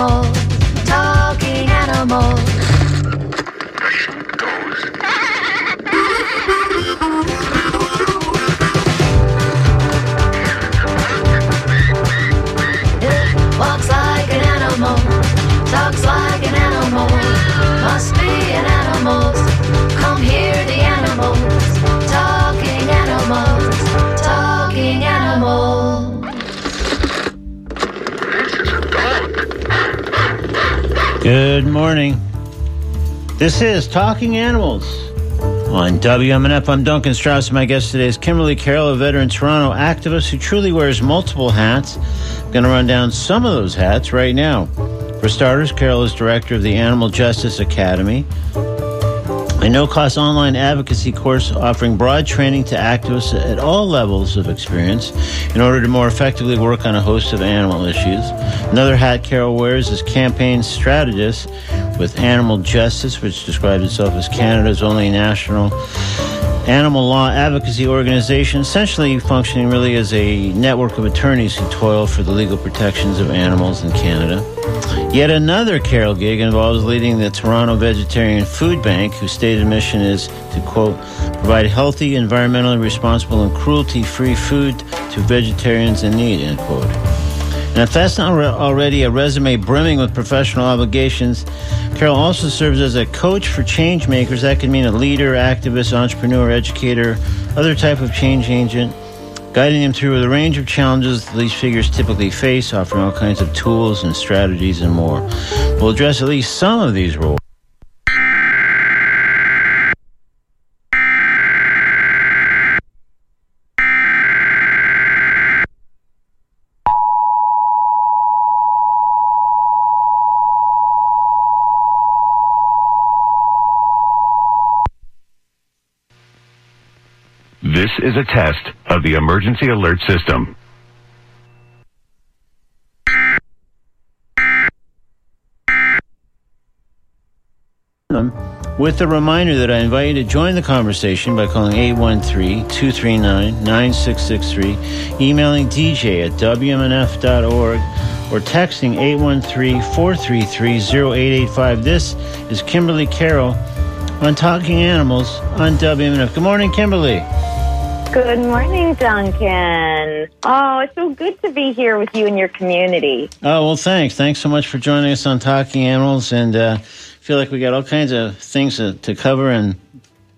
animal, talking animal. Walks like an animal, talks like an animal, must be an animal. Come here, the animals, talking animals, talking animals. Good morning. This is Talking Animals on WMNF. I'm Duncan Strauss. And my guest today is Kimberly Carroll, a veteran Toronto activist who truly wears multiple hats. I'm going to run down some of those hats right now. For starters, Carroll is director of the Animal Justice Academy, a no cost online advocacy course offering broad training to activists at all levels of experience in order to more effectively work on a host of animal issues. Another hat Carroll wears is campaign strategist with Animal Justice, which describes itself as Canada's only national animal law advocacy organization, essentially functioning really as a network of attorneys who toil for the legal protections of animals in Canada. Yet another Carroll gig involves leading the Toronto Vegetarian Food Bank, whose stated mission is to, quote, provide healthy, environmentally responsible, and cruelty free food to vegetarians in need, end quote. And if that's not re- already a resume brimming with professional obligations, Carroll also serves as a coach for change makers. That could mean a leader, activist, entrepreneur, educator, other type of change agent, guiding them through a range of challenges these figures typically face, offering all kinds of tools and strategies and more. We'll address at least some of these roles. This is a test of the emergency alert system. with a reminder that I invite you to join the conversation by calling 813-239-9663, emailing dj at wmnf.org, or texting 813-433-0885. This is Kimberly Carroll on Talking Animals on WMNF. Good morning, Kimberly. Good morning, Duncan. Oh, it's so good to be here with you and your community. Oh, well, thanks. Thanks so much for joining us on Talking Animals. And uh, feel like we got all kinds of things to, to cover and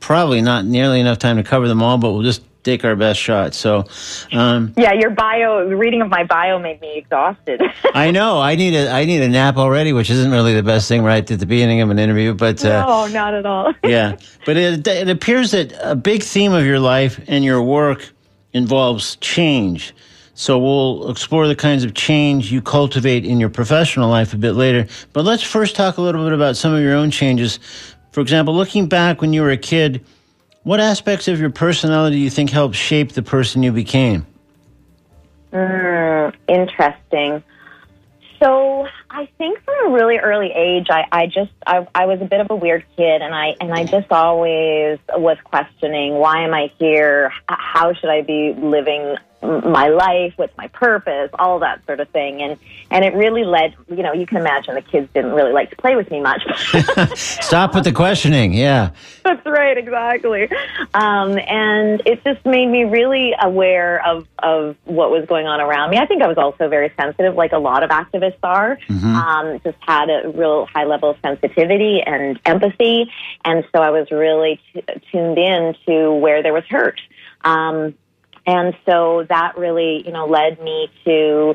probably not nearly enough time to cover them all, but we'll just take our best shot. So, um, Yeah, your bio, the reading of my bio made me exhausted. I know I need a I need a nap already, which isn't really the best thing right at the beginning of an interview, but uh, no, not at all. yeah. But it, it appears that a big theme of your life and your work involves change. So we'll explore the kinds of change you cultivate in your professional life a bit later. But let's first talk a little bit about some of your own changes. For example, looking back when you were a kid, what aspects of your personality do you think helped shape the person you became? Mm, interesting. So I think from a really early age, I, I just I, I was a bit of a weird kid, and I and I just always was questioning why am I here? How should I be living my life? What's my purpose? All that sort of thing, and and it really led. You know, you can imagine the kids didn't really like to play with me much. Stop with the questioning. Yeah. That's right, exactly. Um, and it just made me really aware of, of what was going on around me. I think I was also very sensitive, like a lot of activists are. Um, just had a real high level of sensitivity and empathy. And so I was really t- tuned in to where there was hurt. Um, and so that really, you know, led me to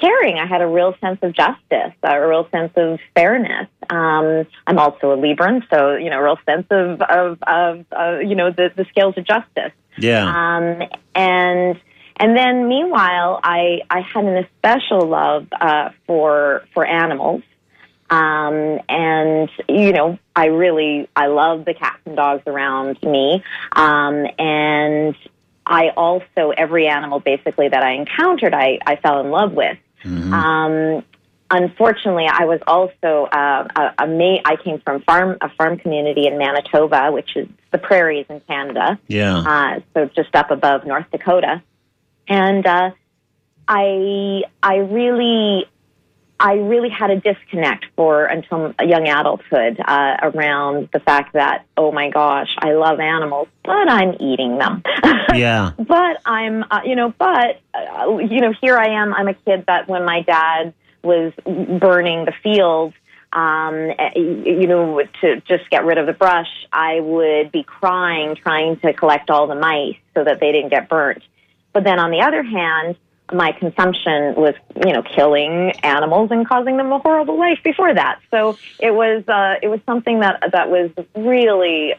caring. I had a real sense of justice, a real sense of fairness. Um, I'm also a Libran, so you know, a real sense of of, of uh, you know the the scales of justice. Yeah. Um, and and then meanwhile, I I had an especial love uh, for for animals. Um, and you know, I really I love the cats and dogs around me. Um, and I also every animal basically that I encountered, I I fell in love with. Um, unfortunately, I was also uh, a, a ma- I came from farm a farm community in Manitoba, which is the prairies in Canada. Yeah. Uh, so just up above North Dakota, and uh, I I really I really had a disconnect for until young adulthood uh, around the fact that oh my gosh I love animals but I'm eating them Yeah. but I'm uh, you know but uh, you know here I am I'm a kid that when my dad was burning the field, um, you know, to just get rid of the brush, I would be crying trying to collect all the mice so that they didn't get burnt. But then on the other hand, my consumption was, you know, killing animals and causing them a horrible life before that. So it was, uh, it was something that that was really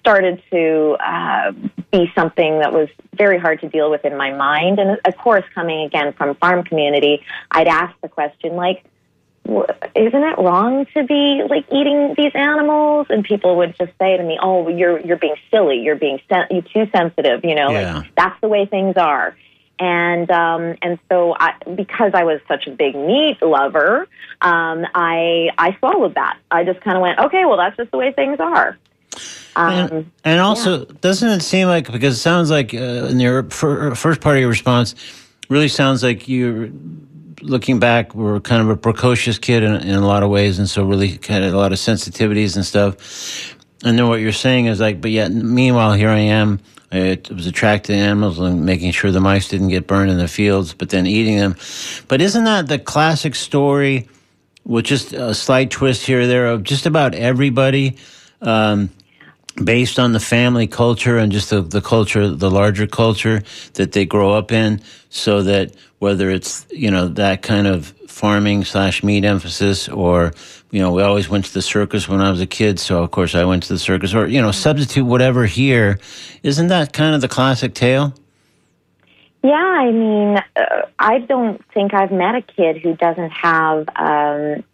started to uh, be something that was very hard to deal with in my mind. And of course, coming again from farm community, I'd ask the question like, isn't it wrong to be like eating these animals? And people would just say to me, "Oh, you're you're being silly. You're being sen- you're too sensitive. You know, Yeah. like that's the way things are." And um, and so I, because I was such a big meat lover, um, I I swallowed that. I just kind of went, "Okay, well, that's just the way things are." Um, And, and also, doesn't it seem like because it sounds like uh, in your fir- first part of your response, really sounds like you're looking back were kind of a precocious kid in, in a lot of ways, and so really kind of a lot of sensitivities and stuff. And then what you're saying is like, but yet, meanwhile, here I am. I was attracting animals and making sure the mice didn't get burned in the fields, but then eating them. But isn't that the classic story with just a slight twist here or there of just about everybody? Um, based on the family culture and just the, the culture, the larger culture that they grow up in, so that whether it's, you know, that kind of farming slash meat emphasis or, you know, we always went to the circus when I was a kid, so of course I went to the circus or, you know, substitute whatever here. Isn't that kind of the classic tale? Yeah, I mean, uh, I don't think I've met a kid who doesn't have um,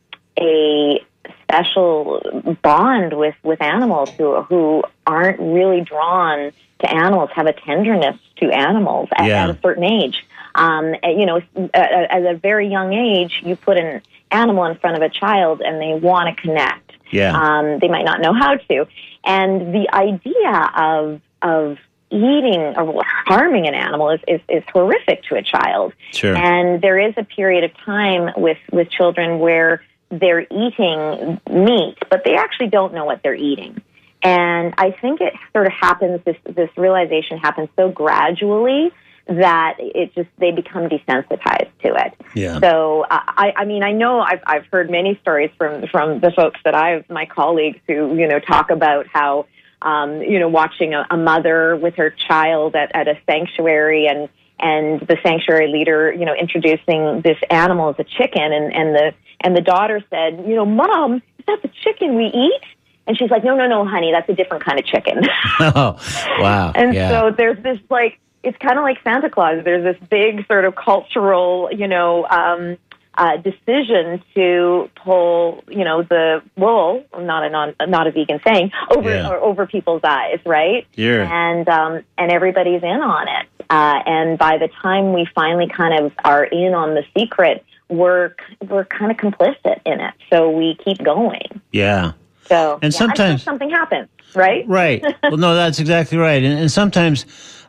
a special bond with with animals who who aren't really drawn to animals, have a tenderness to animals at, Yeah. at a certain age. Um, you know, at, at a very young age, you put an animal in front of a child, and they want to connect. Yeah. Um, they might not know how to, and the idea of of eating or harming an animal is, is, is horrific to a child. Sure. And there is a period of time with, with children where they're eating meat, but they actually don't know what they're eating. And I think it sort of happens, this, this realization happens so gradually that it just, they become desensitized to it. Yeah. So uh, I, I mean, I know I've, I've heard many stories from, from the folks that I've, my colleagues who, you know, talk about how, um, you know, watching a, a mother with her child at, at a sanctuary and, and the sanctuary leader, you know, introducing this animal as a chicken and, and the, and the daughter said, you know, mom, is that the chicken we eat? And she's like, no, no, no, honey, that's a different kind of chicken. oh, wow. And yeah. so there's this like it's kind of like Santa Claus. There's this big sort of cultural, you know, um, uh, decision to pull, you know, the wool, not a non, not a vegan saying, over Yeah. or over people's eyes, right? Yeah. And um, and everybody's in on it. Uh, and by the time we finally kind of are in on the secret, we're we're kind of complicit in it. So we keep going. yeah. So And yeah, sometimes- something happens, right? Right. well, no, that's exactly right. And, and sometimes,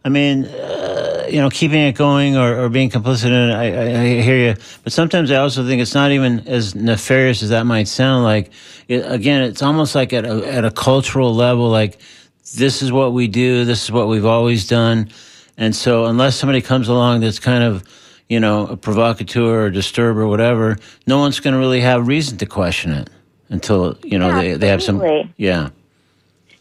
I mean, uh, you know, keeping it going or, or being complicit in it, I, I, I hear you. But sometimes I also think it's not even as nefarious as that might sound. Like, it, again, it's almost like at a, at a cultural level, like, this is what we do, this is what we've always done. And so, unless somebody comes along that's kind of, you know, a provocateur or disturber or whatever, no one's going to really have reason to question it until, you know, Yeah, they, they have some. Yeah.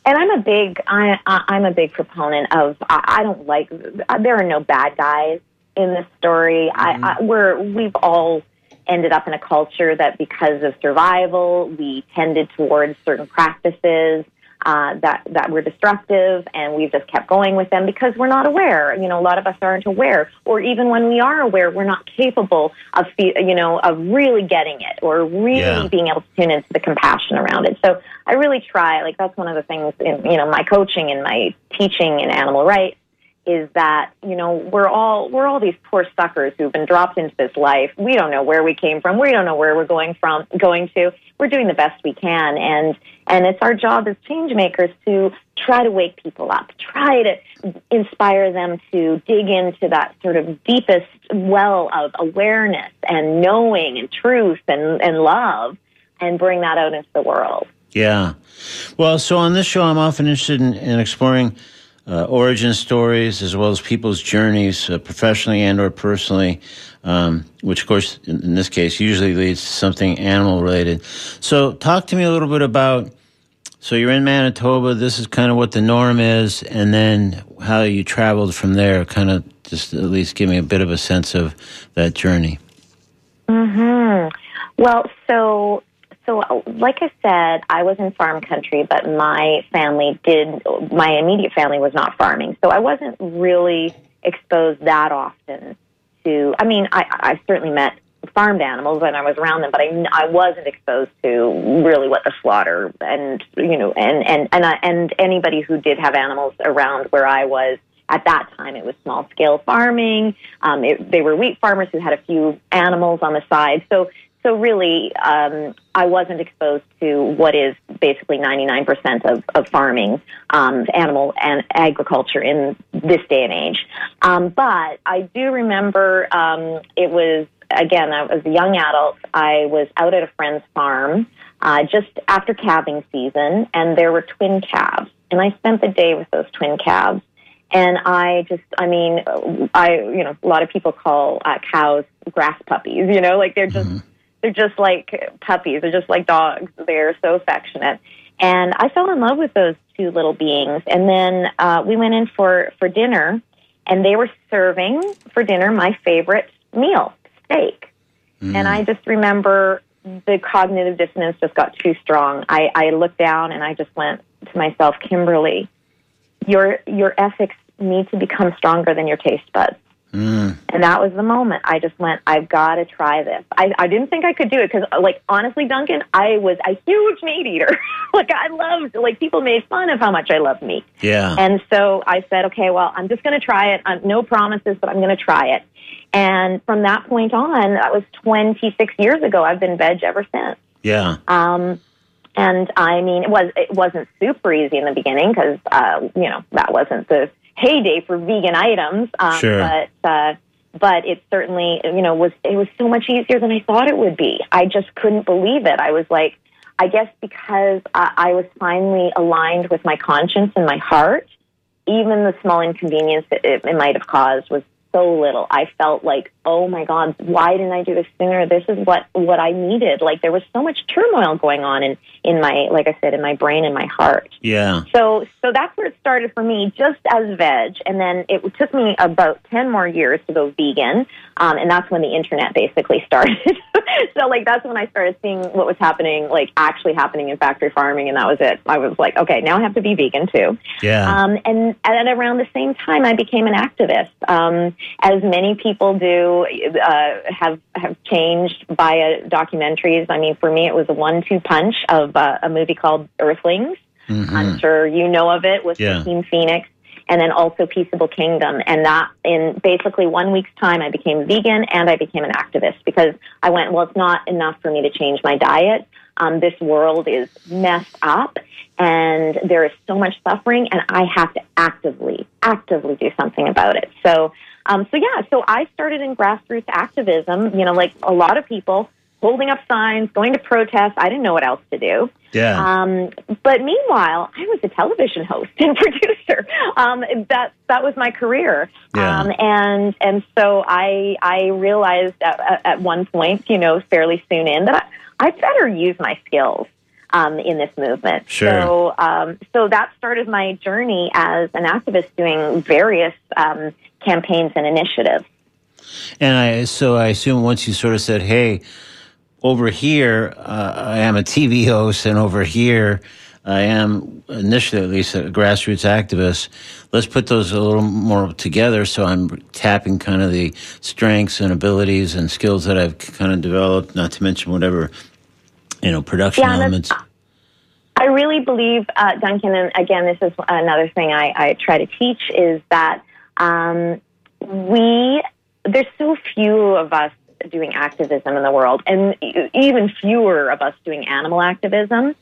And I'm a big I, I I'm a big proponent of I, I don't like there are no bad guys in this story. I, mm-hmm. I we're we've all ended up in a culture that because of survival we tended towards certain practices uh, that that were destructive, and we've just kept going with them because we're not aware. You know, a lot of us aren't aware, or even when we are aware, we're not capable of you know of really getting it or really Yeah. being able to tune into the compassion around it. So I really try. Like that's one of the things in you know my coaching and my teaching in animal rights is that you know we're all we're all these poor suckers who've been dropped into this life. We don't know where we came from. We don't know where we're going from going to. We're doing the best we can, and and it's our job as change makers to try to wake people up, try to inspire them to dig into that sort of deepest well of awareness and knowing and truth and, and love, and bring that out into the world. Yeah. Well, so on this show, I'm often interested in, in exploring uh, origin stories as well as people's journeys, uh, professionally and or personally, um, which of course in, in, this case usually leads to something animal related. So, talk to me a little bit about. So you're in Manitoba. This is kind of what the norm is, and then how you traveled from there. Kind of just at least give me a bit of a sense of that journey. Hmm. Well, so so, like I said, I was in farm country, but my family did, my immediate family was not farming. So I wasn't really exposed that often to, I mean, I, I certainly met farmed animals when I was around them, but I, I wasn't exposed to really what the slaughter and, you know, and, and, and, and anybody who did have animals around where I was at that time it was small scale farming. Um, it, they were wheat farmers who had a few animals on the side. So so really, um, I wasn't exposed to what is basically 99% of, of farming, um, animal and agriculture in this day and age. Um, but I do remember um, it was again, I was a young adult. I was out at a friend's farm uh, just after calving season, and there were twin calves, and I spent the day with those twin calves. And I just, I mean, I, you know, a lot of people call uh, cows grass puppies, you know, like they're just, mm-hmm they're just like puppies. They're just like dogs. They're so affectionate. And I fell in love with those two little beings. And then uh, we went in for, for dinner, and they were serving for dinner my favorite meal, steak. Mm. And I just remember the cognitive dissonance just got too strong. I, I looked down and I just went to myself, Kimberly, your your ethics need to become stronger than your taste buds. Mm. And that was the moment I just went, I've got to try this. I, I didn't think I could do it because, like, honestly, Duncan, I was a huge meat eater. like, I loved, like, people made fun of how much I love meat. Yeah. And so I said, okay, well, I'm just going to try it. I'm, no promises, but I'm going to try it. And from that point on, that was 26 years ago. I've been veg ever since. Yeah. Um, and I mean, it was it wasn't super easy in the beginning because uh, you know that wasn't the heyday for vegan items. Um, sure. But uh, but it certainly you know was it was so much easier than I thought it would be. I just couldn't believe it. I was like, I guess because I, I was finally aligned with my conscience and my heart. Even the small inconvenience that it, it might have caused was so little. I felt like, oh my God, why didn't I do this sooner? This is what, what I needed. Like there was so much turmoil going on in, in my, like I said, in my brain and my heart. Yeah. So, so that's where it started for me, just as veg. And then it took me about 10 more years to go vegan. Um, and that's when the internet basically started. so like that's when I started seeing what was happening, like actually happening in factory farming, and that was it. I was like, okay, now I have to be vegan too. Yeah. Um, and and around the same time, I became an activist, um, as many people do. Uh, have have changed via documentaries. I mean, for me, it was a one-two punch of uh, a movie called Earthlings. Mm-hmm. I'm sure you know of it with yeah. Joaquin Phoenix and then also Peaceable Kingdom. And that in basically one week's time, I became vegan and I became an activist because I went, well, it's not enough for me to change my diet. Um, this world is messed up and there is so much suffering and I have to actively, actively do something about it. So, um, so yeah, so I started in grassroots activism, you know, like a lot of people holding up signs, going to protest. I didn't know what else to do. Yeah. Um, but meanwhile, I was a television host and producer. Um, that that was my career. Yeah. Um, and and so I I realized at, at one point, you know, fairly soon in that I, I better use my skills. Um, in this movement, sure. so um, so that started my journey as an activist, doing various um, campaigns and initiatives. And I so I assume once you sort of said, "Hey, over here, uh, I am a TV host, and over here, I am initially at least a grassroots activist. Let's put those a little more together so I'm tapping kind of the strengths and abilities and skills that I've kind of developed, not to mention whatever, you know, production yeah, elements. I really believe, uh, Duncan, and again, this is another thing I, I try to teach is that um, we, there's so few of us doing activism in the world, and even fewer of us doing animal activism.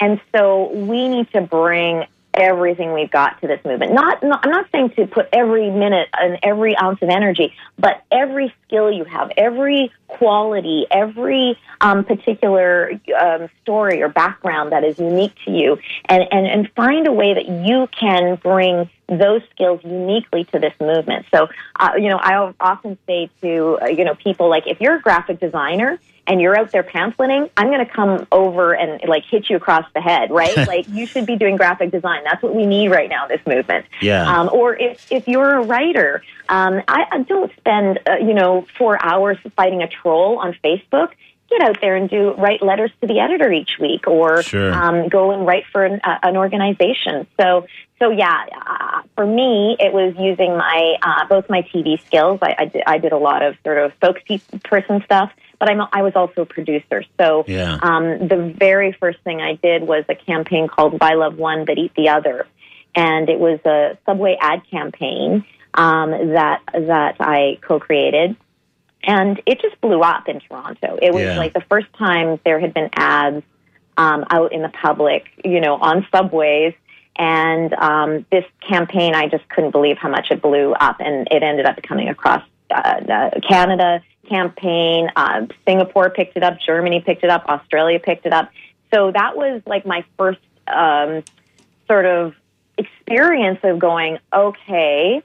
And so we need to bring everything we've got to this movement. Not, not, I'm not saying to put every minute and every ounce of energy, but every skill you have, every quality, every um, particular um, story or background that is unique to you, and, and, and find a way that you can bring those skills uniquely to this movement. So, uh, you know, I often say to, uh, you know, people like, if you're a graphic designer, and you're out there pamphleting, I'm going to come over and like hit you across the head, right? like you should be doing graphic design. That's what we need right now, this movement. Yeah. Um, or if, if you're a writer, um, I, I don't spend, uh, you know, four hours fighting a troll on Facebook. Get out there and do write letters to the editor each week, or Sure. um, go and write for an, uh, an organization. So, so yeah, uh, for me, it was using my uh, both my TV skills. I, I, did, I did a lot of sort of spokesperson stuff, but I'm, I was also a producer. So Yeah. um, the very first thing I did was a campaign called "Buy Love One But Eat the Other," and it was a Subway ad campaign um, that that I co-created. And it just blew up in Toronto. It was Yeah. like the first time there had been ads um, out in the public, you know, on subways. And um, this campaign, I just couldn't believe how much it blew up, and it ended up coming across uh, the Canada campaign. Uh, Singapore picked it up, Germany picked it up, Australia picked it up. So that was like my first um, sort of experience of going, okay,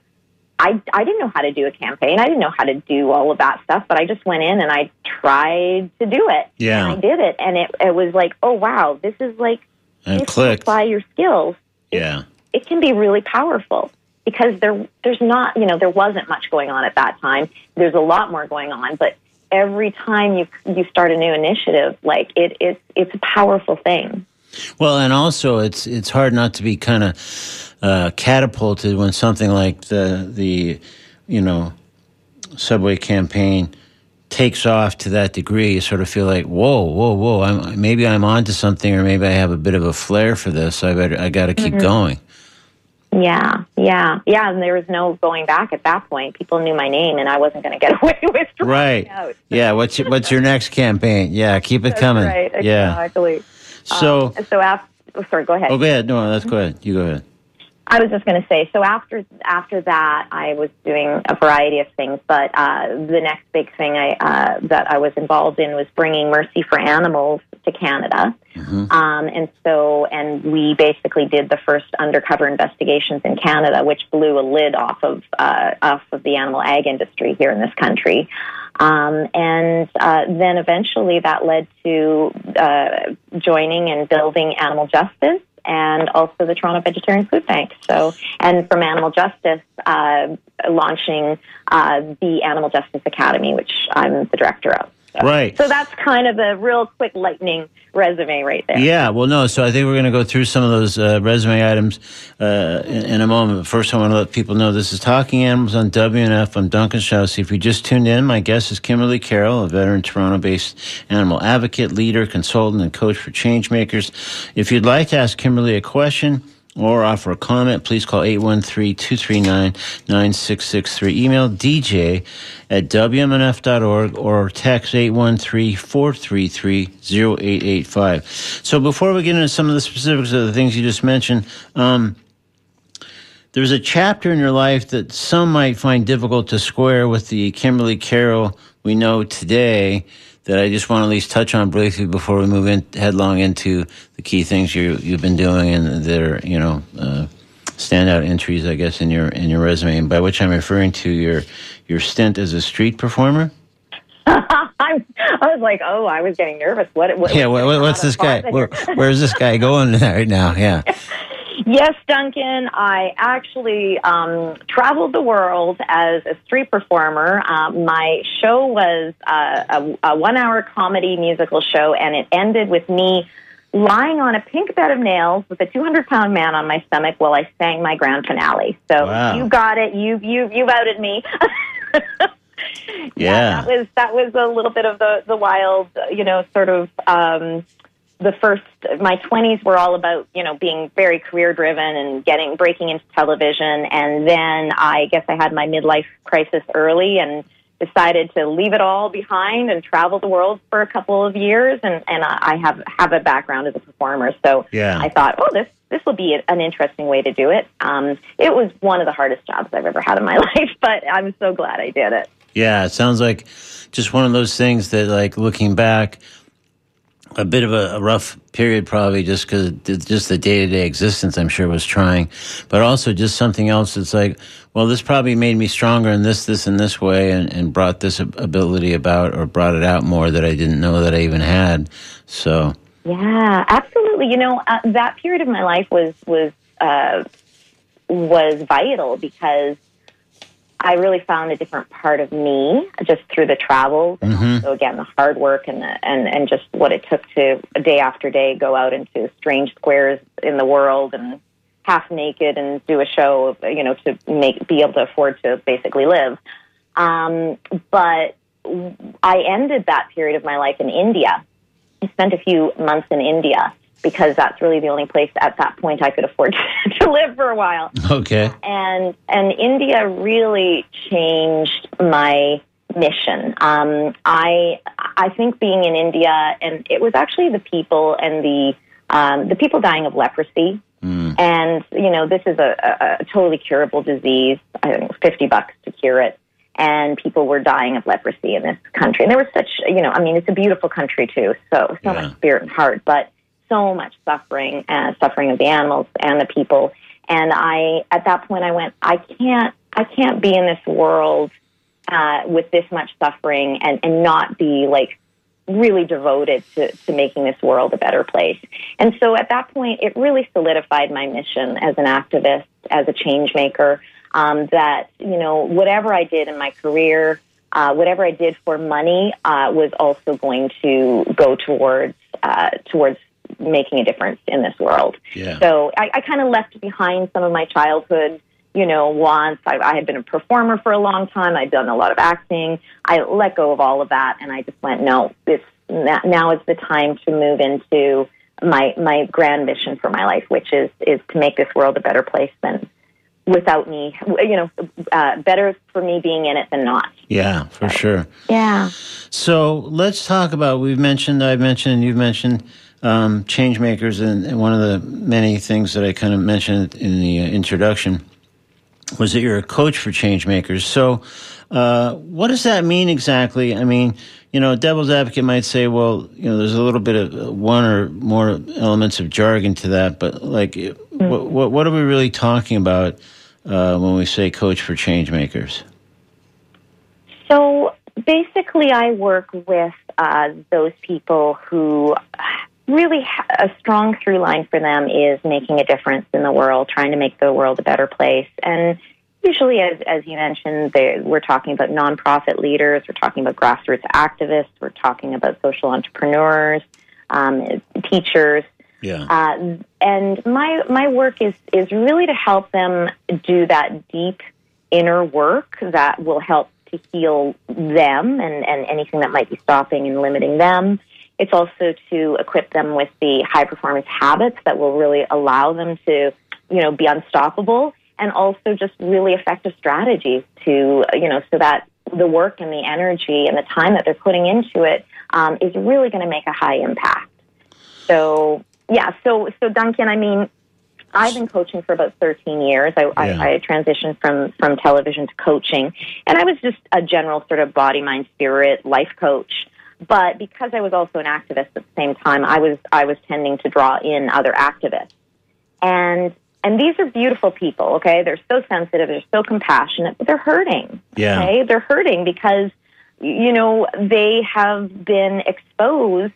I, I didn't know how to do a campaign. I didn't know how to do all of that stuff, but I just went in and I tried to do it. Yeah. And I did it. And it, it was like, oh, wow, this is like, And you apply your skills, Yeah. it can be really powerful because there, there's not, you know, there wasn't much going on at that time. There's a lot more going on, but every time you, you start a new initiative, like it, it, it's a powerful thing. Well, and also it's it's hard not to be kind of uh, catapulted when something like the the you know subway campaign takes off to that degree. You sort of feel like, whoa, whoa, whoa! I'm, maybe I'm onto something, or maybe I have a bit of a flair for this. I better I got to keep going. Yeah, yeah, yeah. And there was no going back at that point. People knew my name, and I wasn't going to get away with Right? out. Yeah. What's your, what's your next campaign? Yeah, keep it That's coming. right. Yeah. Exactly. So. Um, so after, oh, sorry, go ahead. Oh, go ahead. No, let's go ahead. You go ahead. I was just going to say, so after after that, I was doing a variety of things, but uh, the next big thing I uh, that I was involved in was bringing Mercy for Animals to Canada, um, and so and we basically did the first undercover investigations in Canada, which blew a lid off of uh, off of the animal ag industry here in this country. Um, and uh, then eventually that led to uh, joining and building Animal Justice and also the Toronto Vegetarian Food Bank. So, and from Animal Justice, uh, launching uh, the Animal Justice Academy, which I'm the director of. So, Right. So that's kind of a real quick lightning resume right there. Yeah, well, no. So I think we're going to go through some of those uh, resume items uh, in, in a moment. First, I want to let people know this is Talking Animals on WNF. I'm Duncan Strauss. If you just tuned in, my guest is Kimberly Carroll, a veteran Toronto-based animal advocate, leader, consultant, and coach for changemakers. If you'd like to ask Kimberly a question or offer a comment, please call 813-239-9663. Email dj at wmnf.org or text 813-433-0885. So before we get into some of the specifics of the things you just mentioned, um, there's a chapter in your life that some might find difficult to square with the Kimberly Carroll we know today that I just want to at least touch on briefly before we move in headlong into the key things you you've been doing and that are you know uh, standout entries I guess in your in your resume and by which I'm referring to your your stint as a street performer. I'm, was like, oh, I was getting nervous. What? what Yeah, what- what's this guy? Where, where's this guy going right now? Yeah. Yes, Duncan. I actually um, traveled the world as a street performer. Um, my show was uh, a, a one-hour comedy musical show, and it ended with me lying on a pink bed of nails with a 200-pound man on my stomach while I sang my grand finale. So Wow. you got it. You you you outed me. Yeah. that was that was a little bit of the the wild, you know, sort of. Um, the first my 20s were all about you know being very career driven and getting breaking into television. And then i guess i had my midlife crisis early and decided to leave it all behind and travel the world for a couple of years. And and i have have a background as a performer. So Yeah. i thought oh this this will be an interesting way to do it. Um it was one of the hardest jobs i've ever had in my life but i'm so glad i did it. Yeah, it sounds like just one of those things that, like, looking back, a bit of a, a rough period, probably just because just the day to day existence, I'm sure, was trying, but also just something else that's like, well, this probably made me stronger in this, this, and this way, and, and brought this ability about or brought it out more that I didn't know that I even had. So, yeah, absolutely. You know, uh, that period of my life was was uh, was vital because I really found a different part of me just through the travels. Mhm. So again, the hard work and the, and and just what it took to day after day go out into strange squares in the world and half naked and do a show, you know, to make be able to afford to basically live. Um, but I ended that period of my life in India. I spent a few months in India because that's really the only place at that point I could afford to live for a while okay. and and India really changed my mission. Um, I I think being in India, and it was actually the people and the um, the people dying of leprosy. And you know, this is a, a, a totally curable disease. I think fifty bucks to cure it. And people were dying of leprosy in this country. And there was such, you know, I mean, it's a beautiful country too. So, so Yeah. much spirit and heart, but so much suffering and suffering of the animals and the people. And I, at that point, I went, I can't, I can't be in this world uh, with this much suffering and, and not be like really devoted to, to making this world a better place. And so at that point, it really solidified my mission as an activist, as a change maker, um, that, you know, whatever I did in my career, uh, whatever I did for money uh, was also going to go towards, uh, towards making a difference in this world. Yeah. So I, I kind of left behind some of my childhood, you know, wants. I, I had been a performer for a long time. I'd done a lot of acting. I let go of all of that, and I just went, no, it's now is the time to move into my my grand mission for my life, which is is to make this world a better place than without me. You know, uh, better for me being in it than not. Yeah, for sure. Yeah. So let's talk about. We've mentioned, I've mentioned, and you've mentioned um, change makers, and, and one of the many things that I kind of mentioned in the uh, introduction was that you're a coach for change makers. So, uh, what does that mean exactly? I mean, you know, devil's advocate might say, well, you know, there's a little bit of uh, one or more elements of jargon to that, but like, what, what, what are we really talking about uh, when we say coach for change makers? So basically, I work with uh, those people who really a strong through line for them is making a difference in the world, trying to make the world a better place. And usually, as, as you mentioned, they, we're talking about nonprofit leaders, we're talking about grassroots activists, we're talking about social entrepreneurs, um, teachers. Yeah. Uh, and my my work is is really to help them do that deep inner work that will help to heal them and, and anything that might be stopping and limiting them. It's also to equip them with the high performance habits that will really allow them to, you know, be unstoppable and also just really effective strategies to, you know, so that the work and the energy and the time that they're putting into it um, is really going to make a high impact. So yeah, so so Duncan, I mean, I've been coaching for about 13 years. I, Yeah. I, I transitioned from from television to coaching, and I was just a general sort of body, mind, spirit life coach. But because I was also an activist at the same time, I was I was tending to draw in other activists, and and these are beautiful people. Okay, they're so sensitive, they're so compassionate, but they're hurting. Yeah. Okay, they're hurting because you know they have been exposed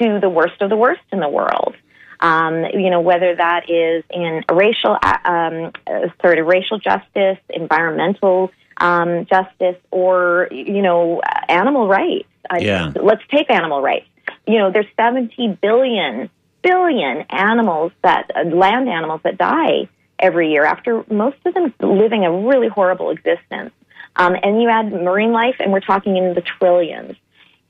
to the worst of the worst in the world. Um, you know, whether that is in racial, uh, um, uh, sort of racial justice, environmental um, justice, or you know, animal rights. I, Yeah. Let's take animal rights. You know, there's 70 billion billion animals that uh, land animals that die every year after most of them living a really horrible existence. Um, and you add marine life, and we're talking in the trillions.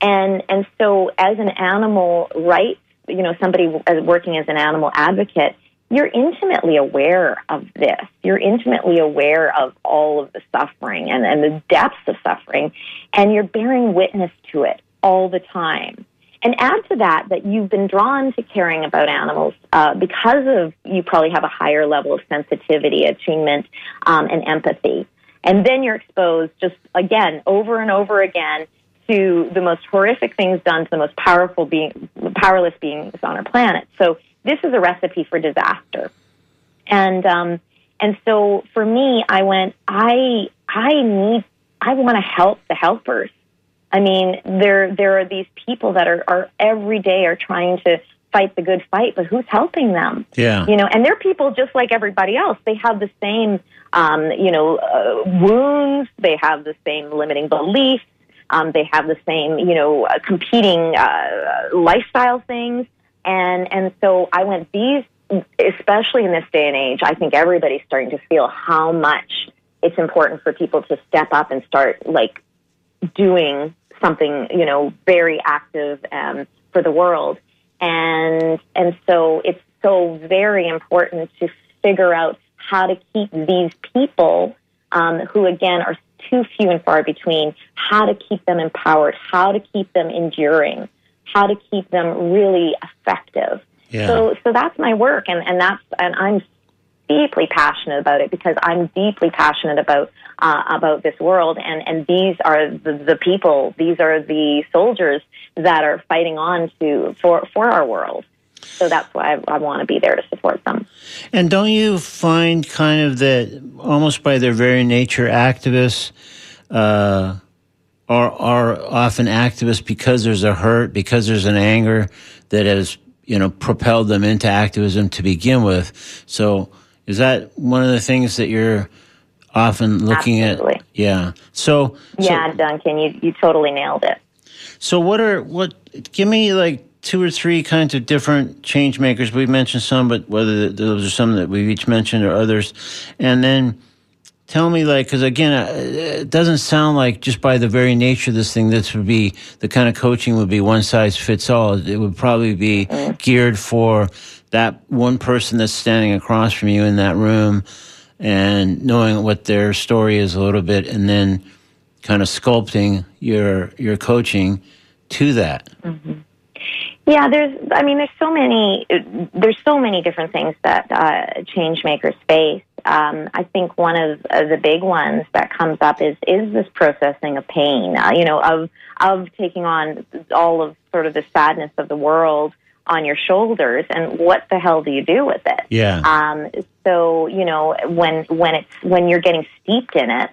And and so, as an animal rights, you know, somebody working as an animal advocate, you're intimately aware of this. You're intimately aware of all of the suffering and, and the depths of suffering, and you're bearing witness to it all the time. And add to that that you've been drawn to caring about animals uh, because of you probably have a higher level of sensitivity, attunement, um, and empathy. And then you're exposed just again, over and over again to the most horrific things done to the most powerful being, powerless beings on our planet. So this is a recipe for disaster. And, um, and so for me, I went, I, I need, I want to help the helpers. I mean, there, there are these people that are, are every day are trying to fight the good fight, but who's helping them? Yeah. You know, and they're people just like everybody else. They have the same, um, you know, uh, wounds. They have the same limiting beliefs. Um, they have the same, you know, uh, competing uh, lifestyle things. And and so I went these, especially in this day and age. I think everybody's starting to feel how much it's important for people to step up and start like doing something, you know, very active um, for the world. And and so it's so very important to figure out how to keep these people um, who again are too few and far between, how to keep them empowered, how to keep them enduring, how to keep them really effective. Yeah. So so that's my work and, and that's and I'm deeply passionate about it because I'm deeply passionate about uh, about this world and and these are the, the people these are the soldiers that are fighting on to for for our world so that's why I, I want to be there to support them And don't you find kind of that almost by their very nature, activists uh, are are often activists because there's a hurt, because there's an anger that has you know propelled them into activism to begin with. So is that one of the things that you're often looking Absolutely. at? Yeah. So yeah So, Duncan you you totally nailed it so what are what? Give me like two or three kinds of different change makers. We've mentioned some, but whether those are some that we've each mentioned or others, and then tell me like because again, uh, it doesn't sound like just by the very nature of this thing, this would be the kind of coaching would be one size fits all. It would probably be geared for that one person that's standing across from you in that room and knowing what their story is a little bit and then kind of sculpting your your coaching to that. Yeah, there's. I mean, there's so many. There's so many different things that uh, change makers face. Um, I think one of, of the big ones that comes up is is this processing of pain. Uh, you know, of of taking on all of sort of the sadness of the world on your shoulders, and what the hell do you do with it? Yeah. Um, so you know, when when it's when you're getting steeped in it,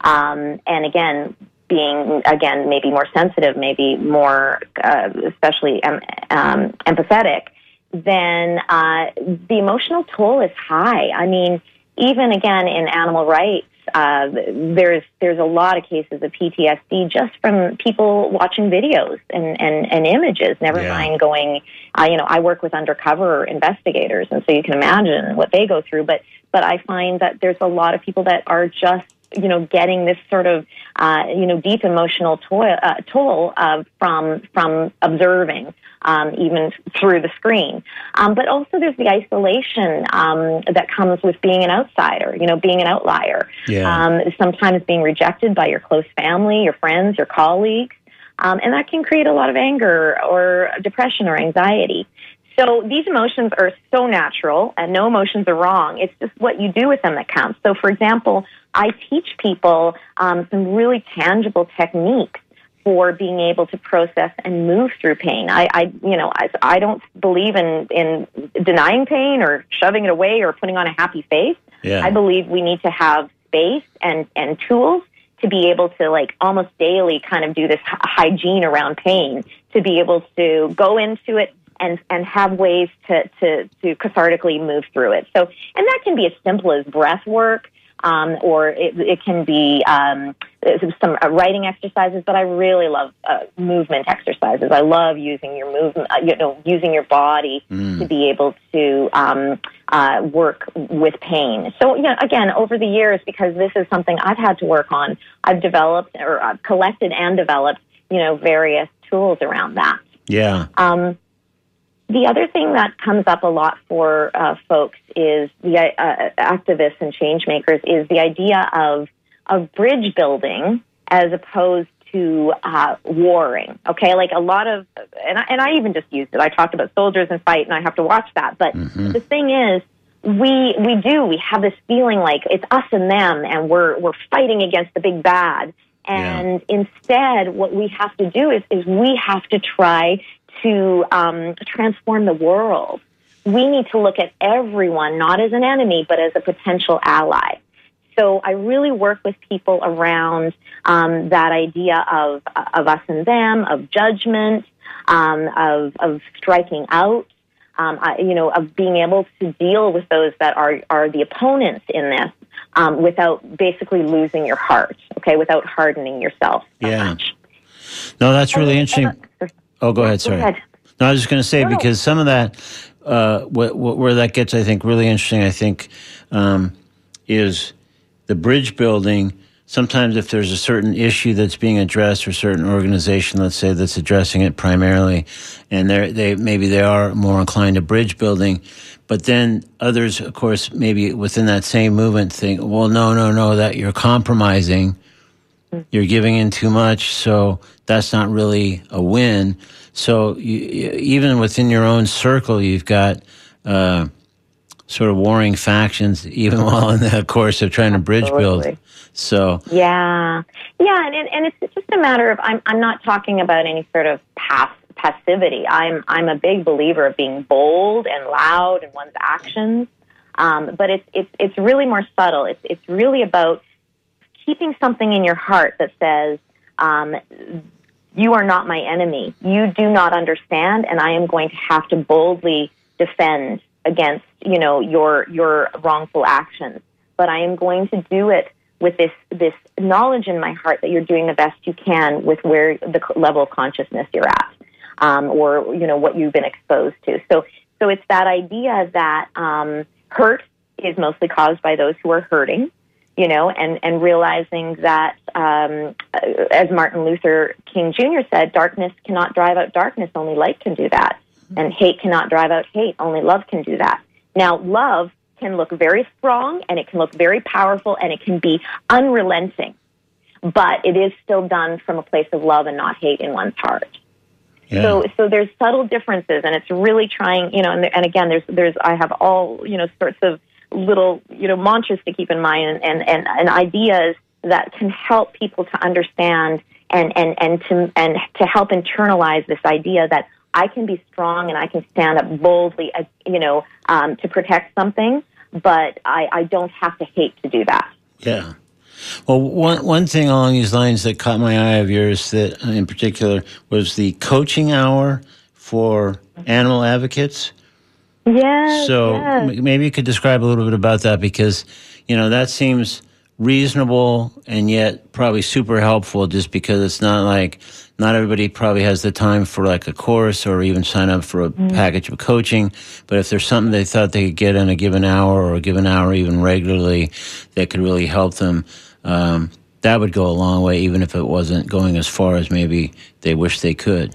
um, and again, being again maybe more sensitive, maybe more uh, especially um, um, empathetic, then uh, the emotional toll is high. I mean, even again in animal rights, uh, there's there's a lot of cases of PTSD just from people watching videos and and, and images. Never Yeah. mind going. Uh, you know, I work with undercover investigators, and so you can imagine what they go through. But but I find that there's a lot of people that are just you know getting this sort of uh, you know deep emotional toil, uh, toll uh, from from observing um, even through the screen um, but also there's the isolation um, that comes with being an outsider you know being an outlier Yeah. um, sometimes being rejected by your close family your friends your colleagues um, and that can create a lot of anger or depression or anxiety so these emotions are so natural, and no emotions are wrong. It's just what you do with them that counts. So, for example, I teach people um, some really tangible techniques for being able to process and move through pain. I, I you know, I, I don't believe in in denying pain or shoving it away or putting on a happy face. Yeah. I believe we need to have space and and tools to be able to like almost daily kind of do this hy- hygiene around pain to be able to go into it and and have ways to to to cathartically move through it. So and that can be as simple as breath work. Um, or it, it can be um, some uh, writing exercises, but I really love uh, movement exercises. I love using your movement, uh, you know, using your body to be able to um, uh, work with pain. So, you know, again, over the years, because this is something I've had to work on, I've developed or I've collected and developed, you know, various tools around that. Yeah. Um, the other thing that comes up a lot for uh, folks is the uh, activists and change makers is the idea of of bridge building as opposed to uh, warring. Okay, like a lot of, and I, and I even just used it. I talked about soldiers and fight, and I have to watch that. But the thing is, we we do we have this feeling like it's us and them, and we're we're fighting against the big bad. And instead, what we have to do is is we have to try to um, transform the world. We need to look at everyone not as an enemy, but as a potential ally. So I really work with people around um, that idea of of us and them, of judgment, um, of of striking out, um, I, you know, of being able to deal with those that are are the opponents in this um, without basically losing your heart. Okay, without hardening yourself. So Yeah. much. No, that's really And- interesting. and- Oh, go ahead. Go Sorry. ahead. No, I was just going to say no. because some of that, uh, wh- wh- where that gets, I think, really interesting. I think um, is the bridge building. Sometimes, if there's a certain issue that's being addressed, or certain organization, let's say, that's addressing it primarily, and they they maybe they are more inclined to bridge building, but then others, of course, maybe within that same movement, think, well, no, no, no, that you're compromising you're giving in too much, so that's not really a win. So you, even within your own circle, you've got uh, sort of warring factions, even while in the course of trying to bridge build. So Yeah, yeah, and, and and it's just a matter of I'm I'm not talking about any sort of pass, passivity. I'm I'm a big believer of being bold and loud in one's actions, um, but it's it's it's really more subtle. It's it's really about keeping something in your heart that says. Um, you are not my enemy. You do not understand, and I am going to have to boldly defend against, you know, your your wrongful actions. But I am going to do it with this this knowledge in my heart that you're doing the best you can with where the level of consciousness you're at, um, or you know what you've been exposed to. So so it's that idea that um, hurt is mostly caused by those who are hurting you know, and, and realizing that, um, as Martin Luther King Jr. said, darkness cannot drive out darkness, only light can do that. And hate cannot drive out hate, only love can do that. Now, love can look very strong and it can look very powerful and it can be unrelenting, but it is still done from a place of love and not hate in one's heart. yeah, So, so there's subtle differences, and it's really trying, you know. And, and again, there's, there's, I have all, you know, sorts of little, you know, mantras to keep in mind, and, and, and, ideas that can help people to understand and, and, and to and to help internalize this idea that I can be strong and I can stand up boldly, uh, you know, um, to protect something, but I, I don't have to hate to do that. yeah. Well, one one thing along these lines that caught my eye of yours, that uh, in particular, was the coaching hour for animal advocates. Yes. So yes. maybe you could describe a little bit about that because, you know, that seems reasonable and yet probably super helpful just because it's not like not everybody probably has the time for like a course or even sign up for a package of coaching. But if there's something they thought they could get in a given hour or a given hour even regularly that could really help them, um, that would go a long way, even if it wasn't going as far as maybe they wish they could.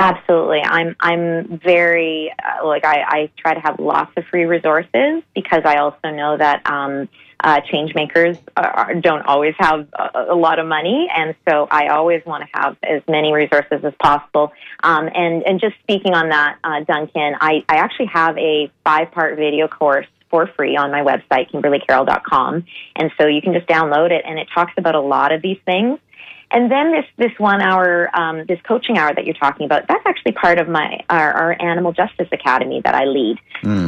Absolutely. I'm I'm very uh, like I, I try to have lots of free resources because I also know that um, uh, change makers are, don't always have a, a lot of money, and so I always want to have as many resources as possible. Um, and and just speaking on that, uh, Duncan, I, I actually have a five part video course for free on my website, KimberlyCarroll.com, and so you can just download it, and it talks about a lot of these things. And then this this one hour, um, this coaching hour that you're talking about, that's actually part of my our, our Animal Justice Academy that I lead.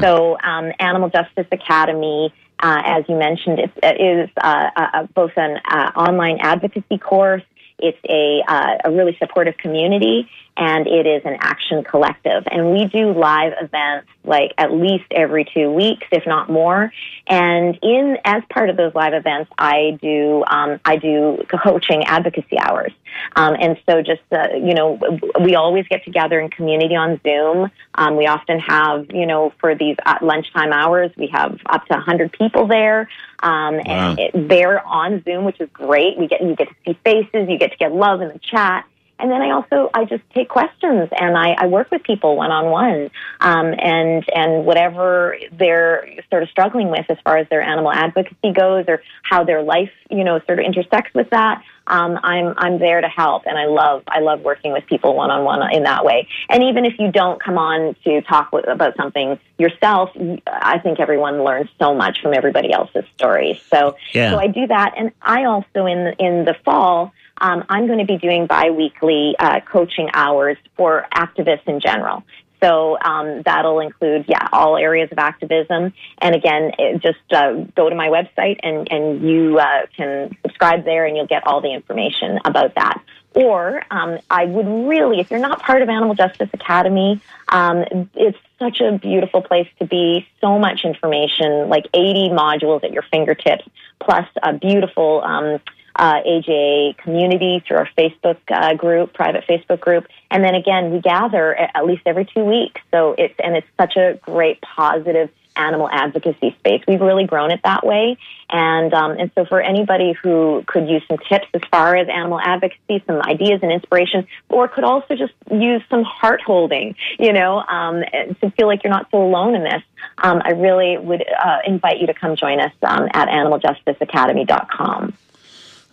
So um, Animal Justice Academy, uh, as you mentioned, it, it is uh, uh, both an uh, online advocacy course. It's a uh, a really supportive community, and it is an action collective. And we do live events like at least every two weeks, if not more. And in as part of those live events, I do um, I do coaching advocacy hours. Um, and so just uh, you know, we always get together in community on Zoom. Um, we often have you know for these uh, lunchtime hours, we have up to 100 people there. Um, Wow. and it, they're on Zoom, which is great. We get you get to see faces, you get to get love in the chat, And then I also I just take questions and I, I work with people one on one, and and whatever they're sort of struggling with as far as their animal advocacy goes, or how their life you know sort of intersects with that. Um, I'm I'm there to help, and I love I love working with people one on one in that way. And even if you don't come on to talk with, about something yourself, I think everyone learns so much from everybody else's stories. So Yeah. so I do that, and I also in in the fall. Um, I'm going to be doing biweekly uh, coaching hours for activists in general. So um, that'll include, yeah, all areas of activism. And again, just uh, go to my website and, and you uh, can subscribe there and you'll get all the information about that. Or um, I would really, if you're not part of Animal Justice Academy, um, it's such a beautiful place to be. So much information, like 80 modules at your fingertips, plus a beautiful um, uh, AJA community through our Facebook uh, group, private Facebook group, and then again we gather at least every two weeks. So it's and it's such a great positive animal advocacy space. We've really grown it that way, and um, and so for anybody who could use some tips as far as animal advocacy, some ideas and inspiration, or could also just use some heart holding, you know, um, to feel like you're not so alone in this. Um, I really would uh, invite you to come join us um, at animaljusticeacademy.com.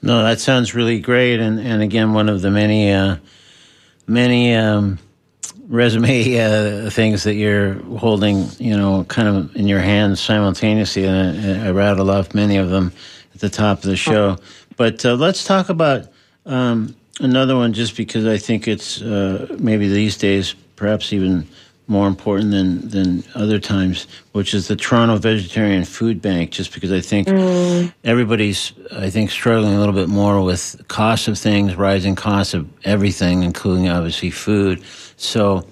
No, that sounds really great, and and again, one of the many uh, many um, resume uh, things that you're holding, you know, kind of in your hands simultaneously, and I, I rattled off many of them at the top of the show. But uh, let's talk about um, another one, just because I think it's uh, maybe these days, perhaps even more important than than other times, which is the Toronto Vegetarian Food Bank. Just because I think everybody's, I think, struggling a little bit more with costs of things, rising costs of everything, including obviously food. So,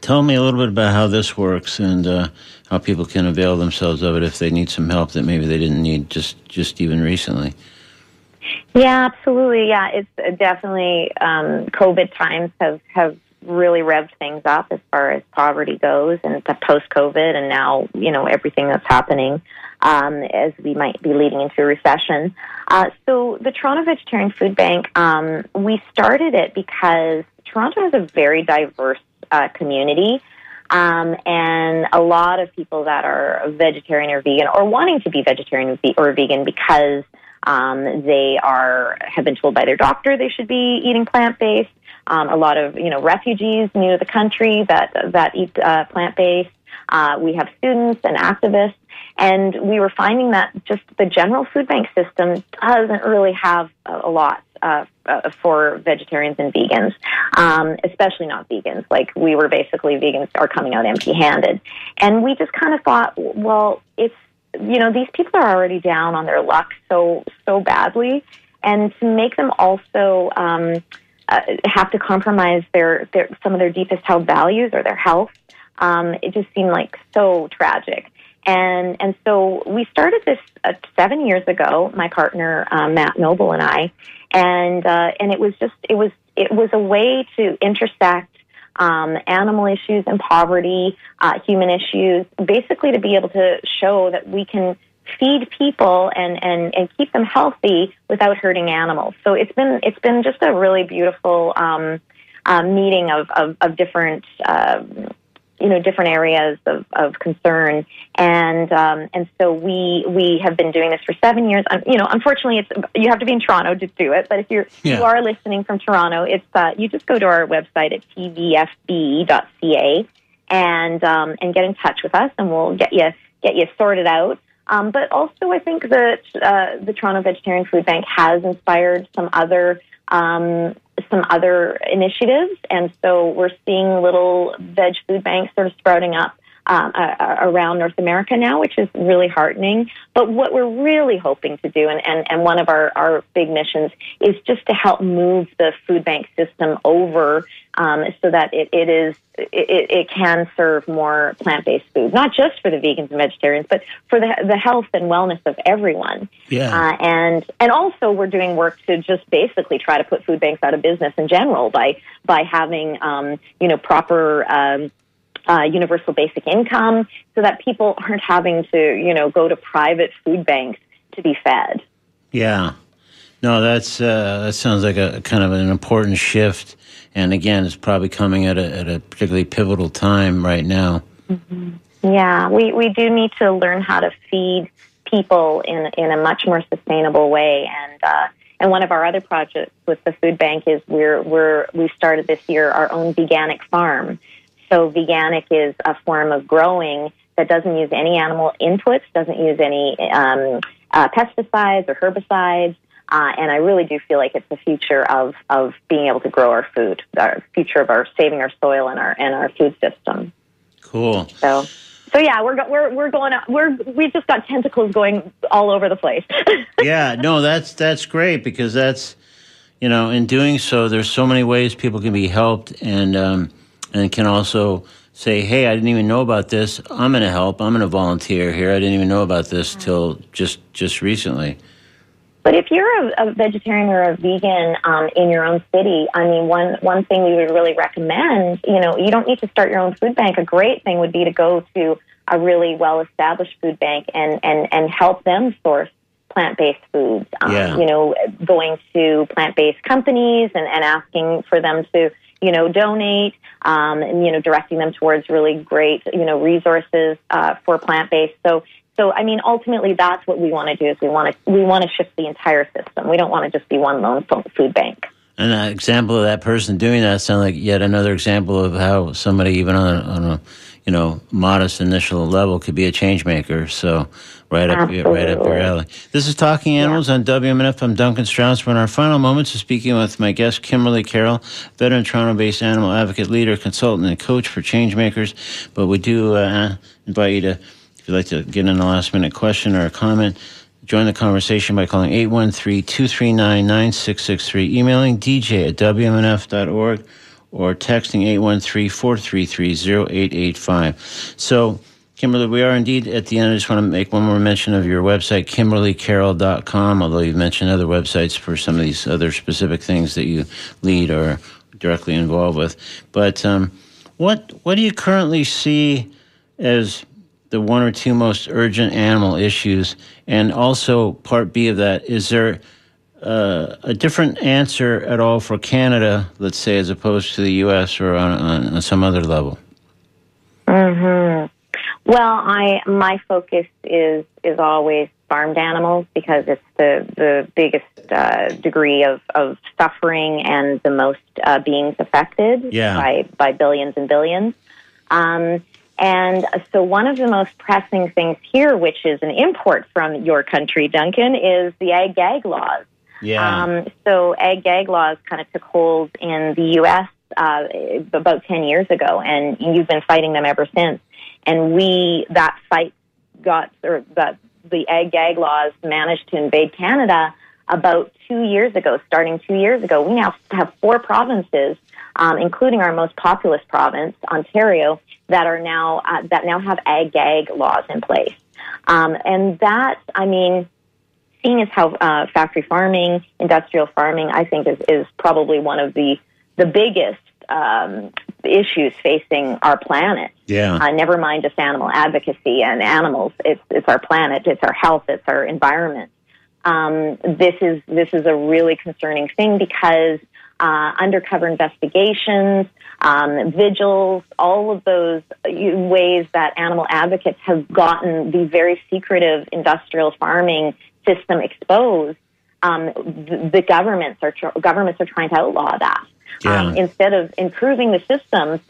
tell me a little bit about how this works and uh, how people can avail themselves of it if they need some help that maybe they didn't need just just even recently. Yeah, absolutely. Yeah, it's definitely um, COVID times have have really revved things up as far as poverty goes, and the post COVID, and now you know everything that's happening um, as we might be leading into a recession. Uh, so the Toronto Vegetarian Food Bank, um, we started it because Toronto has a very diverse uh, community. Um, and a lot of people that are vegetarian or vegan or wanting to be vegetarian or vegan because um, they are have been told by their doctor they should be eating plant based. Um, a lot of you know refugees new to the country that that eat uh, plant based. Uh, we have students and activists, and we were finding that just the general food bank system doesn't really have a, a lot uh, uh, for vegetarians and vegans, um, especially not vegans. Like we were basically vegans are coming out empty-handed, and we just kind of thought, well, it's you know these people are already down on their luck so so badly, and to make them also um, uh, have to compromise their, their some of their deepest held values or their health, um, it just seemed like so tragic. And and so we started this uh, seven years ago. My partner uh, Matt Noble and I, and uh, and it was just it was it was a way to intersect um, animal issues and poverty, uh, human issues, basically to be able to show that we can feed people and, and, and keep them healthy without hurting animals. So it's been it's been just a really beautiful um, uh, meeting of, of, of different uh, you know different areas of, of concern and um, and so we we have been doing this for seven years. Um, you know, unfortunately, it's you have to be in Toronto to do it. But if you're Yeah. you are listening from Toronto, it's uh, you just go to our website at tvfb.ca and um, and get in touch with us, and we'll get you get you sorted out. Um, but also, I think that uh, the Toronto Vegetarian Food Bank has inspired some other um, some other initiatives, and so we're seeing little veg food banks sort of sprouting up um, uh, around North America now, which is really heartening. But what we're really hoping to do, and, and, and one of our, our big missions, is just to help move the food bank system over um, so that it, it is it, it can serve more plant based food, not just for the vegans and vegetarians, but for the the health and wellness of everyone. Yeah. Uh, and and also we're doing work to just basically try to put food banks out of business in general by by having um, you know proper. Um, uh, universal basic income so that people aren't having to, you know, go to private food banks to be fed. Yeah. No, that's uh, that sounds like a kind of an important shift, and again, it's probably coming at a, at a particularly pivotal time right now. Yeah, we, we do need to learn how to feed people in in a much more sustainable way. And uh, and one of our other projects with the food bank is we're we're we started this year our own veganic farm. So veganic is a form of growing that doesn't use any animal inputs, doesn't use any um, uh, pesticides or herbicides. Uh, and I really do feel like it's the future of, of being able to grow our food, our future of our saving our soil and our and our food system. Cool. So, so yeah, we're go- we're we're going we're we've just got tentacles going all over the place. yeah, no, that's that's great because that's you know, in doing so, there's so many ways people can be helped and um, and can also say, hey, I didn't even know about this. I'm going to help. I'm going to volunteer here. I didn't even know about this till just just recently. But if you're a, a vegetarian or a vegan um, in your own city, I mean, one one thing we would really recommend, you know, you don't need to start your own food bank. A great thing would be to go to a really well established food bank and and and help them source plant based foods. Um, Yeah. You know, going to plant based companies and, and asking for them to you know donate um, and you know directing them towards really great you know resources uh, for plant based. So so I mean, ultimately, that's what we want to do. Is we want to we want to shift the entire system. We don't want to just be one lone food bank. And an example of that person doing that sounds like yet another example of how somebody, even on a, on a you know modest initial level, could be a change maker. So right up your, right up your alley. This is Talking Animals on WMNF. I'm Duncan Strauss. We're in our final moments of speaking with my guest Kimberly Carroll, veteran Toronto-based animal advocate, leader, consultant, and coach for change makers. But we do uh, invite you to, if you'd like to get in a last-minute question or a comment. Join the conversation by calling 813-239-9663, emailing dj at wmnf.org, or texting 813-433-0885. So, Kimberly, we are indeed at the end. I just want to make one more mention of your website, kimberlycarroll.com, although you've mentioned other websites for some of these other specific things that you lead or directly involved with. But um, what, what do you currently see as the one or two most urgent animal issues? And also, part B of that, is there uh, a different answer at all for Canada, let's say, as opposed to the U.S. or on, on, on some other level? hmm Well, I my focus is is always farmed animals because it's the the biggest uh, degree of, of suffering and the most uh, beings affected Yeah. by by billions and billions. Um, and so, one of the most pressing things here, which is an import from your country, Duncan, is the ag gag laws. Yeah. Um, so ag gag laws kind of took hold in the U.S. Uh, about 10 years ago, and you've been fighting them ever since. And we, that fight got, or that the ag gag laws managed to invade Canada about two years ago, starting two years ago. We now have four provinces, um, including our most populous province, Ontario, that are now, uh, that now have ag gag laws in place. Um, and that, I mean, seeing as how uh, factory farming, industrial farming, I think is, is probably one of the the biggest um, issues facing our planet. yeah. Uh, never mind just animal advocacy and animals. It's it's our planet. It's our health. It's our environment. Um, this is this is a really concerning thing because uh, undercover investigations, um, vigils, all of those uh, ways that animal advocates have gotten the very secretive industrial farming system exposed. Um, the, the governments are governments are trying to outlaw that. Yeah. Um, instead of improving the systems,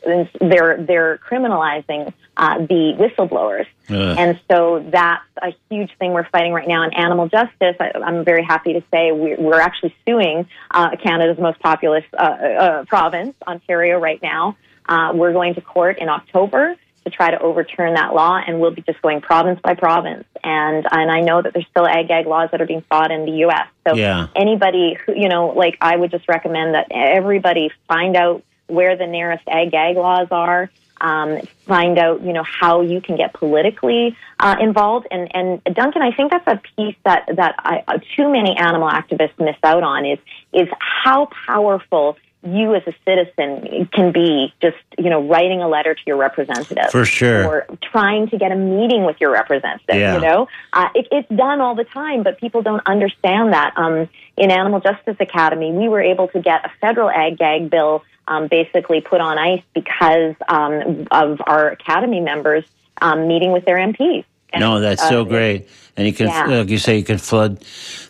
they're they're criminalizing uh, the whistleblowers. Ugh. And so that's a huge thing we're fighting right now in animal justice. I, I'm very happy to say we're, we're actually suing uh, Canada's most populous uh, uh, province, Ontario, right now. Uh, we're going to court in October to try to overturn that law, and we'll be just going province by province. And and I know that there's still ag gag laws that are being fought in the U.S. So Yeah. anybody who you know, like I would just recommend that everybody find out where the nearest ag gag laws are. Um, find out, you know, how you can get politically uh, involved. And, and Duncan, I think that's a piece that that I, too many animal activists miss out on is is how powerful you as a citizen can be just, you know, writing a letter to your representative. For sure. Or trying to get a meeting with your representative, Yeah. you know? Uh, it, it's done all the time, but people don't understand that. Um, in Animal Justice Academy, we were able to get a federal ag gag bill um, basically put on ice because um, of our academy members um, meeting with their MPs. And, No, that's uh, so great. And you can, Yeah. like you say, you can flood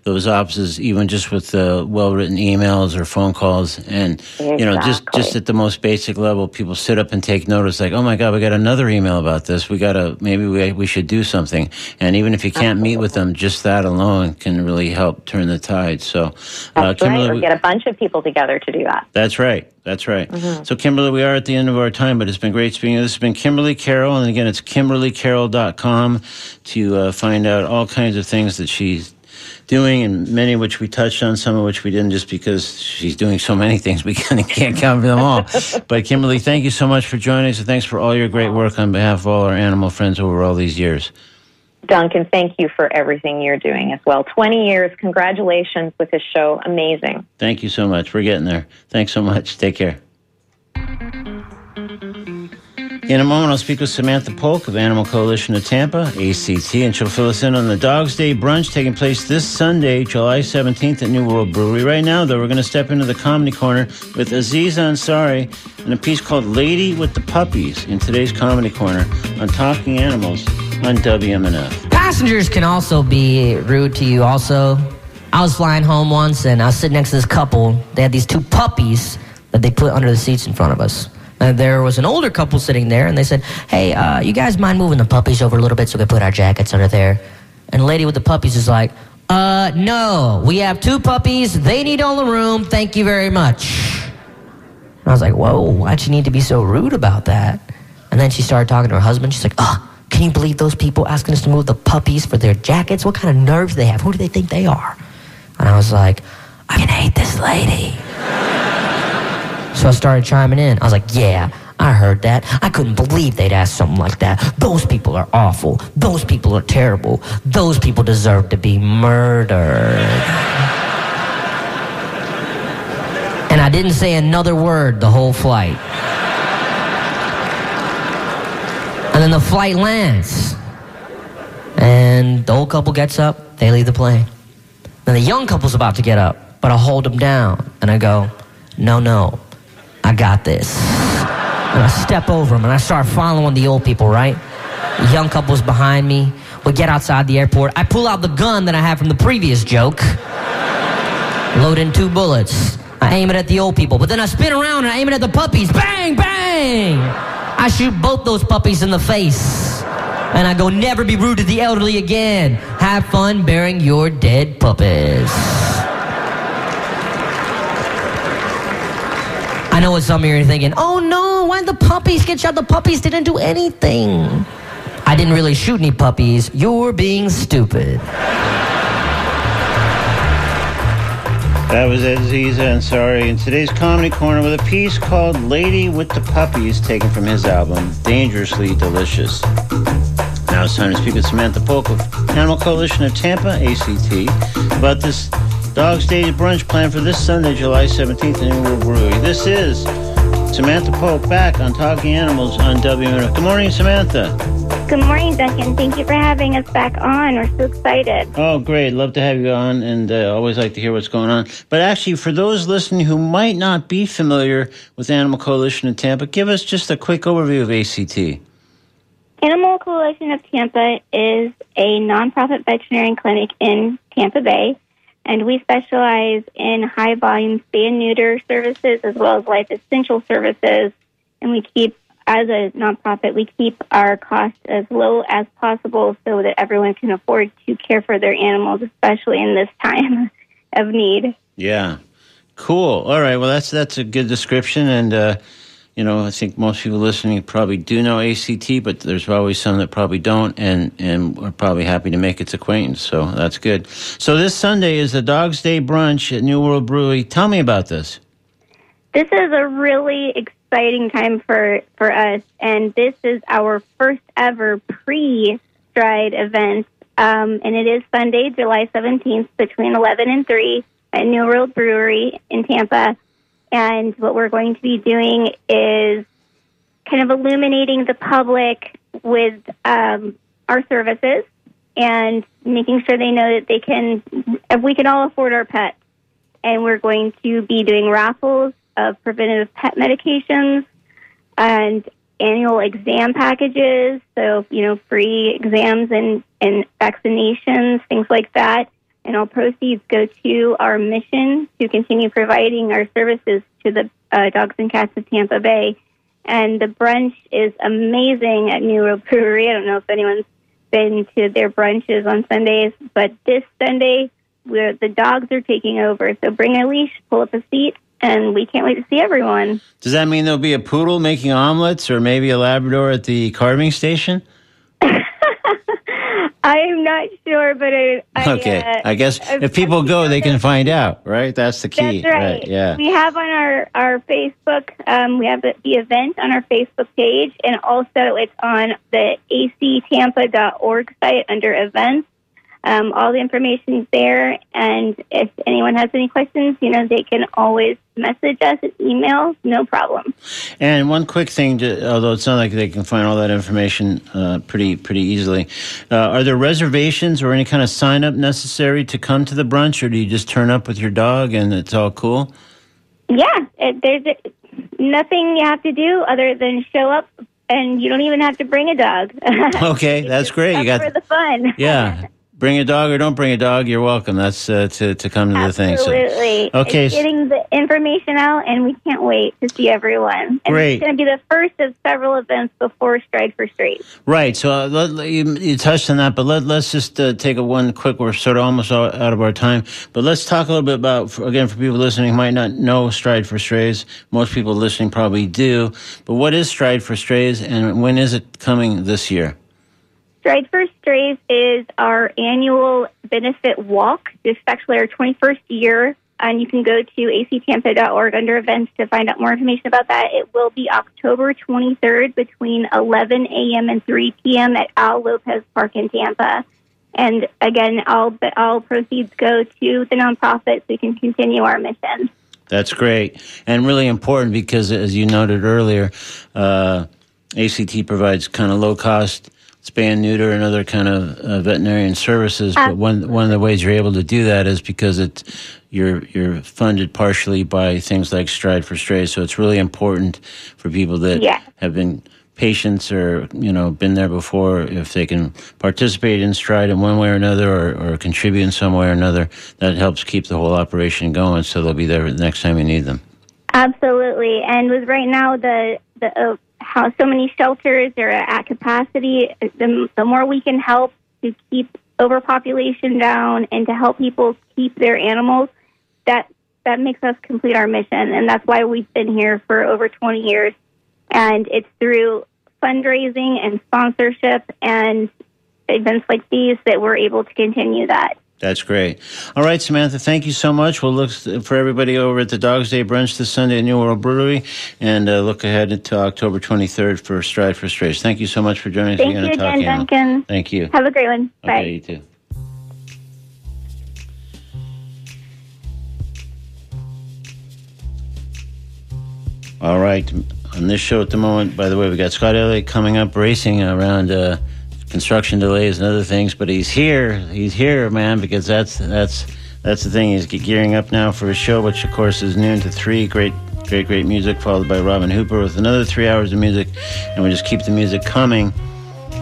those offices even just with uh, well-written emails or phone calls, and you know, just just at the most basic level, people sit up and take notice. Like, oh my God, we got another email about this. We got to maybe we we should do something. And even if you can't meet with them, just that alone can really help turn the tide. So, uh, That's right. Kimberly, Or get a bunch of people together to do that. that's right. That's right. Mm-hmm. So, Kimberly, we are at the end of our time, but it's been great speaking. This has been Kimberly Carroll. And again, it's kimberlycarroll.com to uh, find out all kinds of things that she's doing, and many of which we touched on, some of which we didn't, just because she's doing so many things we kind of can't cover them all. but, Kimberly, thank you so much for joining us, and thanks for all your great work on behalf of all our animal friends over all these years. Duncan, thank you for everything you're doing as well. 20 years. Congratulations with this show. Amazing. Thank you so much. We're getting there. Thanks so much. Take care. In a moment, I'll speak with Samantha Polk of Animal Coalition of Tampa, ACT, and she'll fill us in on the Dogs Day brunch taking place this Sunday, July 17th at New World Brewery. Right now, though, we're going to step into the comedy corner with Aziz Ansari and a piece called Lady with the Puppies in today's comedy corner on Talking Animals on WMNF. Passengers can also be rude to you. Also, I was flying home once and I was sitting next to this couple. They had these two puppies that they put under the seats in front of us. And there was an older couple sitting there, and they said, "Hey, uh, you guys mind moving the puppies over a little bit so we can put our jackets under there?" And the lady with the puppies is like, "Uh, no, we have two puppies. They need all the room. Thank you very much." And I was like, whoa, why'd you need to be so rude about that? And then she started talking to her husband. She's like, oh, can you believe those people asking us to move the puppies for their jackets? What kind of nerves they have? Who do they think they are? And I was like, I can hate this lady. so I started chiming in. I was like, yeah, I heard that. I couldn't believe they'd ask something like that. Those people are awful. Those people are terrible. Those people deserve to be murdered. And I didn't say another word the whole flight. And then the flight lands. And the old couple gets up, they leave the plane. Then the young couple's about to get up, but I hold them down. And I go, no, no, I got this. And I step over them and I start following the old people, right? The young couple's behind me. We get outside the airport. I pull out the gun that I had from the previous joke load in two bullets. I aim it at the old people, but then I spin around and I aim it at the puppies. Bang, bang! I shoot both those puppies in the face. And I go, never be rude to the elderly again. Have fun burying your dead puppies. I know what some of you are thinking. Oh no, why the puppies get shot? The puppies didn't do anything. I didn't really shoot any puppies. You're being stupid. That was Ed Ziza and Sorry in today's Comedy Corner with a piece called Lady with the Puppies, taken from his album Dangerously Delicious. Now it's time to speak with Samantha Polk of Animal Coalition of Tampa, ACT, about this Dogs Day brunch plan for this Sunday, July 17th in World Brewery. This is Samantha Polk back on Talking Animals on WMNF. Good morning, Samantha. Good morning, Duncan. Thank you for having us back on. We're so excited. Oh, great. Love to have you on and uh, always like to hear what's going on. But actually, for those listening who might not be familiar with Animal Coalition in Tampa, give us just a quick overview of ACT. Animal Coalition of Tampa is a nonprofit veterinarian clinic in Tampa Bay, and we specialize in high volume spay and neuter services as well as life essential services. And we keep, as a nonprofit, we keep our costs as low as possible so that everyone can afford to care for their animals, especially in this time of need. Yeah. Cool. All right. Well, that's that's a good description, and uh, you know, I think most people listening probably do know ACT, but there's always some that probably don't, and and are probably happy to make its acquaintance. So that's good. So this Sunday is the Dogs Day brunch at New World Brewery. Tell me about this. This is a really exciting time for, for us, and this is our first ever pre stride event. Um, and it is Sunday, July 17th, between 11 and 3 at New World Brewery in Tampa. And what we're going to be doing is kind of illuminating the public with um, our services and making sure they know that they can, if we can all afford our pets. And we're going to be doing raffles of preventative pet medications and annual exam packages. So, you know, free exams and, and vaccinations, things like that. And all proceeds go to our mission to continue providing our services to the uh, dogs and cats of Tampa Bay. And the brunch is amazing at New World Brewery. I don't know if anyone's been to their brunches on Sundays, but this Sunday, where the dogs are taking over. So bring a leash, pull up a seat, and we can't wait to see everyone. Does that mean there'll be a poodle making omelets or maybe a Labrador at the carving station? I am not sure, but I. I Okay. uh, I guess I'm if people go, they can find out, right? That's the key. That's right. Yeah. We have on our, our Facebook, um, we have the, the event on our Facebook page, and also it's on the actampa.org site under events. Um, all the information's there, and if anyone has any questions, you know, they can always message us at email, no problem. And one quick thing, to, although it sounds like they can find all that information uh, pretty pretty easily, uh, are there reservations or any kind of sign up necessary to come to the brunch, or do you just turn up with your dog and it's all cool? Yeah, it, there's nothing you have to do other than show up, and you don't even have to bring a dog. Okay, that's great. You got for the fun. yeah. Bring a dog or don't bring a dog, you're welcome. That's uh, to to come to the thing. So Absolutely. Okay, It's getting the information out, and we can't wait to see everyone. And Great. It's going to be the first of several events before Stride for Strays. Right. So uh, let, you, you touched on that, but let, let's just uh, take a one quick. We're sort of almost out out of our time, but let's talk a little bit about for, again for people listening who might not know Stride for Strays. Most people listening probably do. But what is Stride for Strays, and when is it coming this year? Stride for Strays is our annual benefit walk. This is actually our 21st year, and you can go to actampa.org under events to find out more information about that. It will be October 23rd between 11 a.m. and 3 p.m. at Al Lopez Park in Tampa. And again, all all proceeds go to the nonprofit so we can continue our mission. That's great and really important because, as you noted earlier, uh, ACT provides kind of low cost spay and neuter and other kind of uh, veterinarian services. But one one of the ways you're able to do that is because it's you're you're funded partially by things like Stride for Strays. So it's really important for people that Yeah. have been patients or you know been there before if they can participate in stride in one way or another or, or contribute in some way or another that helps keep the whole operation going so they'll be there the next time you need them Absolutely, and with right now the the uh, how so many shelters are at capacity, the the more we can help to keep overpopulation down and to help people keep their animals, that that makes us complete our mission, and that's why we've been here for over twenty years, and it's through fundraising and sponsorship and events like these that we're able to continue that. That's great all right samantha thank you so much we'll look for everybody over at the dogs day brunch this sunday at new world brewery and uh, look ahead to october 23rd for stride for strays thank you so much for joining us Thank you again on again, Talking Animal. Duncan. thank you Have a great one. Bye. you too All right. On this show at the moment, by the way, we got Scott Elliott coming up racing around uh, construction delays and other things, but he's here. He's here, man, because that's that's that's the thing. He's gearing up now for his show, which of course is noon to three. Great, great, great music, followed by Robin Hooper with another three hours of music, and we just keep the music coming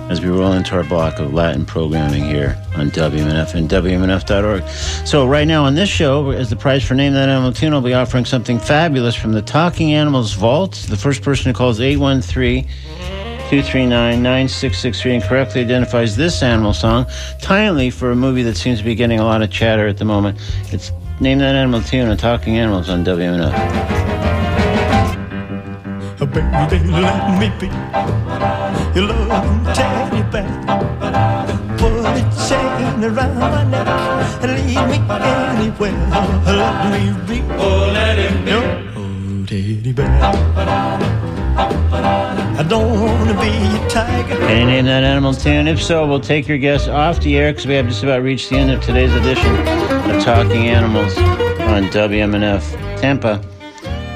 as we roll into our block of Latin programming here on WMNF and WMNF.org. So, right now on this show, as the prize for Name That Animal Tune, I'll be offering something fabulous from the Talking Animals Vault. The first person who calls 813 239 9663 and correctly identifies this animal song, timely for a movie that seems to be getting a lot of chatter at the moment. It's Name That Animal Tune on Talking Animals on WMNF. Baby, let me be your loving teddy bear. Put a chain around my neck and lead me anywhere. Let me be. Oh, let him be. Your teddy bear. I don't want to be a tiger. Can you name that animal tune? If so, we'll take your guess off the air because we have just about reached the end of today's edition of Talking Animals on WMNF Tampa.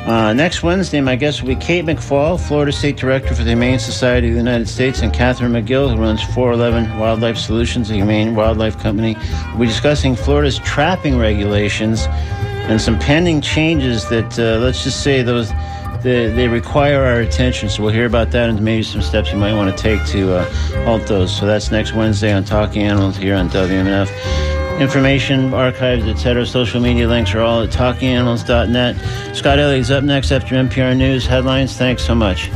Uh, next Wednesday, my guest will be Kate MacFall, Florida State Director for the Humane Society of the United States, and Catherine McGill, who runs 411 Wildlife Solutions, a humane wildlife company. We'll be discussing Florida's trapping regulations and some pending changes that, uh, let's just say, those they, they require our attention. So we'll hear about that and maybe some steps you might want to take to uh, halt those. So that's next Wednesday on Talking Animals here on WMNF. Information, archives, etc., social media links are all at talkinganimals.net. Scott Elliott's up next after NPR News headlines. Thanks so much.